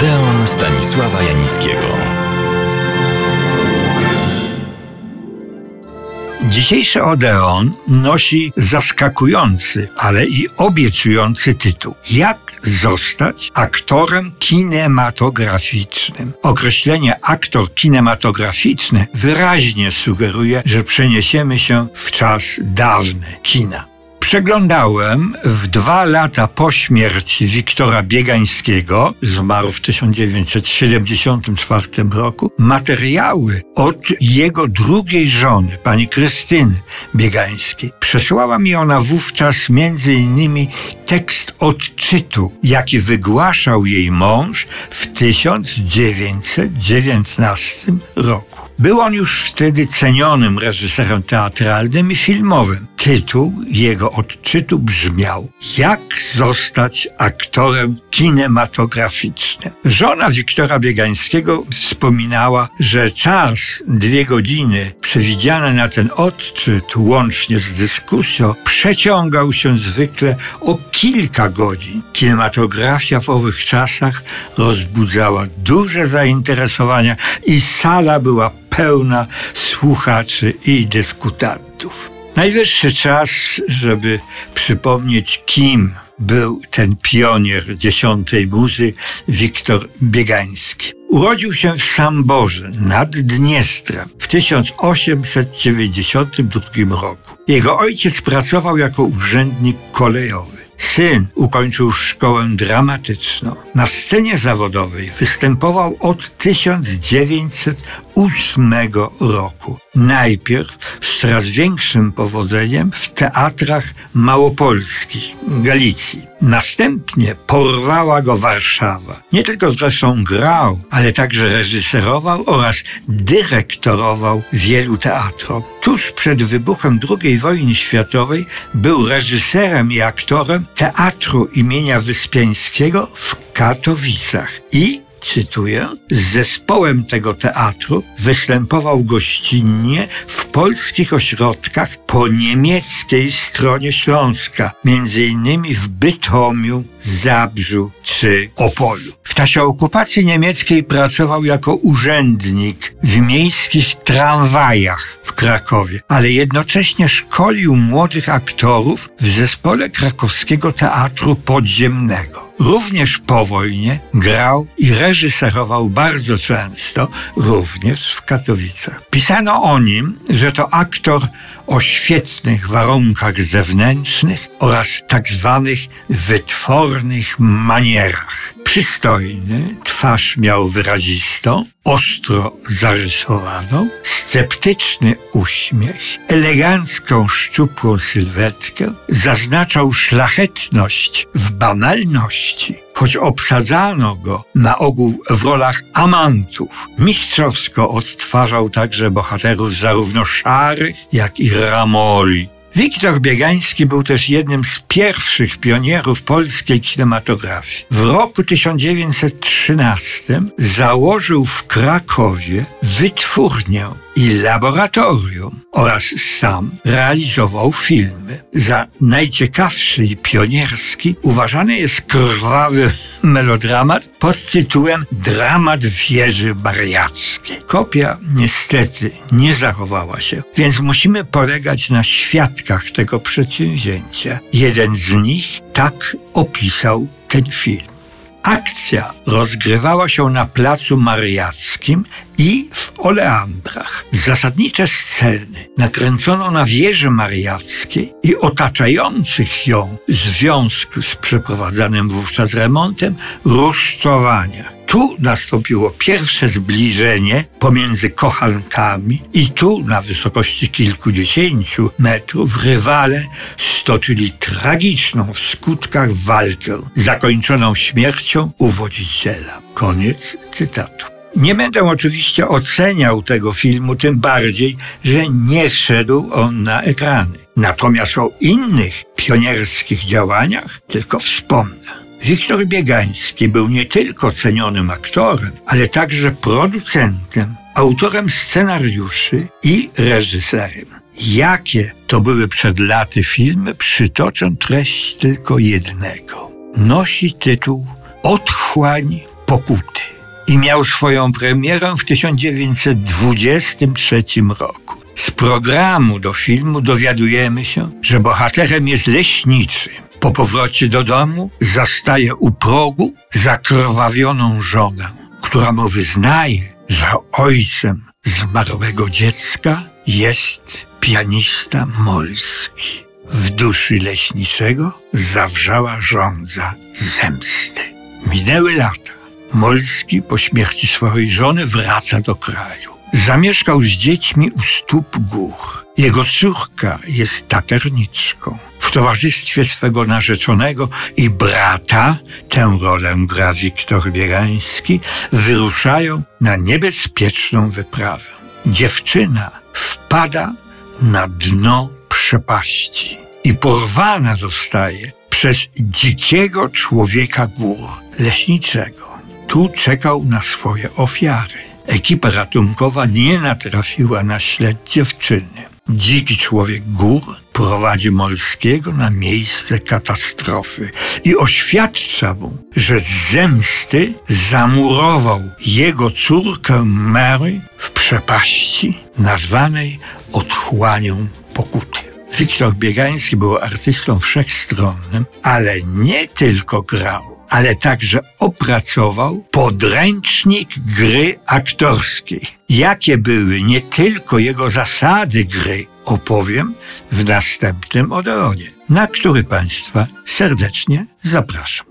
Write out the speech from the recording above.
Odeon Stanisława Janickiego. Dzisiejszy Odeon nosi zaskakujący, ale i obiecujący tytuł. Jak zostać aktorem kinematograficznym? Określenie aktor kinematograficzny wyraźnie sugeruje, że przeniesiemy się w czas dawny kina. Przeglądałem w dwa lata po śmierci Wiktora Biegańskiego, zmarł w 1974 roku, materiały od jego drugiej żony, pani Krystyny Biegańskiej. Przesłała mi ona wówczas między innymi tekst odczytu, jaki wygłaszał jej mąż w 1919 roku. Był on już wtedy cenionym reżyserem teatralnym i filmowym. Tytuł jego odczytu brzmiał Jak zostać aktorem kinematograficznym. Żona Wiktora Biegańskiego wspominała, że czas, dwie godziny, przewidziane na ten odczyt, łącznie z dyskusją, przeciągał się zwykle o kilka godzin. Kinematografia w owych czasach rozbudzała duże zainteresowania i sala była pełna słuchaczy i dyskutantów. Najwyższy czas, żeby przypomnieć, kim był ten pionier dziesiątej muzy, Wiktor Biegański. Urodził się w Samborze nad Dniestrem w 1892 roku. Jego ojciec pracował jako urzędnik kolejowy. Syn ukończył szkołę dramatyczną. Na scenie zawodowej występował od 1908 roku. Najpierw z coraz większym powodzeniem w teatrach małopolskich, Galicji. Następnie porwała go Warszawa. Nie tylko zresztą grał, ale także reżyserował oraz dyrektorował wielu teatrom. Tuż przed wybuchem II wojny światowej był reżyserem i aktorem Teatru imienia Wyspiańskiego w Katowicach i cytuję, z zespołem tego teatru występował gościnnie w polskich ośrodkach po niemieckiej stronie Śląska, między innymi w Bytomiu, Zabrzu czy Opolu. W czasie okupacji niemieckiej pracował jako urzędnik w miejskich tramwajach w Krakowie, ale jednocześnie szkolił młodych aktorów w zespole krakowskiego teatru podziemnego. Również po wojnie grał i reżyserował bardzo często, również w Katowicach. Pisano o nim, że to aktor o świetnych warunkach zewnętrznych oraz tak zwanych wytwornych manierach. Przystojny, twarz miał wyrazistą, ostro zarysowaną, sceptyczny uśmiech, elegancką, szczupłą sylwetkę, zaznaczał szlachetność w banalności. Choć obsadzano go na ogół w rolach amantów, mistrzowsko odtwarzał także bohaterów zarówno szarych, jak i ramoli. Wiktor Biegański był też jednym z pierwszych pionierów polskiej kinematografii. W roku 1913 założył w Krakowie wytwórnię i laboratorium oraz sam realizował filmy. Za najciekawszy i pionierski uważany jest krwawy melodramat pod tytułem Dramat wieży bariackiej. Kopia niestety nie zachowała się, więc musimy polegać na świadkach tego przedsięwzięcia. Jeden z nich tak opisał ten film. Akcja rozgrywała się na placu Mariackim i w Oleandrach. Zasadnicze sceny nakręcono na wieży mariackiej i otaczających ją w związku z przeprowadzanym wówczas remontem rusztowania. Tu nastąpiło pierwsze zbliżenie pomiędzy kochankami i tu na wysokości kilkudziesięciu metrów rywale stoczyli tragiczną w skutkach walkę, zakończoną śmiercią uwodziciela. Koniec cytatu. Nie będę oczywiście oceniał tego filmu, tym bardziej, że nie wszedł on na ekrany. Natomiast o innych pionierskich działaniach tylko wspomnę. Wiktor Biegański był nie tylko cenionym aktorem, ale także producentem, autorem scenariuszy i reżyserem. Jakie to były przed laty filmy, przytoczę treść tylko jednego. Nosi tytuł Otchłań Pokuty. I miał swoją premierę w 1923 roku. Z programu do filmu dowiadujemy się, że bohaterem jest leśniczy. Po powrocie do domu zastaje u progu zakrwawioną żonę, która mu wyznaje, że ojcem zmarłego dziecka jest pianista Molski. W duszy leśniczego zawrzała żądza zemsty. Minęły lata. Molski po śmierci swojej żony wraca do kraju. Zamieszkał z dziećmi u stóp gór. Jego córka jest taterniczką. W towarzystwie swego narzeczonego i brata, tę rolę gra Wiktor Bierański, wyruszają na niebezpieczną wyprawę. Dziewczyna wpada na dno przepaści i porwana zostaje przez dzikiego człowieka gór, leśniczego. Tu czekał na swoje ofiary. Ekipa ratunkowa nie natrafiła na ślad dziewczyny. Dziki człowiek gór prowadzi Molskiego na miejsce katastrofy i oświadcza mu, że z zemsty zamurował jego córkę Mary w przepaści nazwanej otchłanią pokuty. Wiktor Biegański był artystą wszechstronnym, ale nie tylko grał, ale także opracował podręcznik gry aktorskiej. Jakie były nie tylko jego zasady gry, opowiem w następnym Odeonie, na który Państwa serdecznie zapraszam.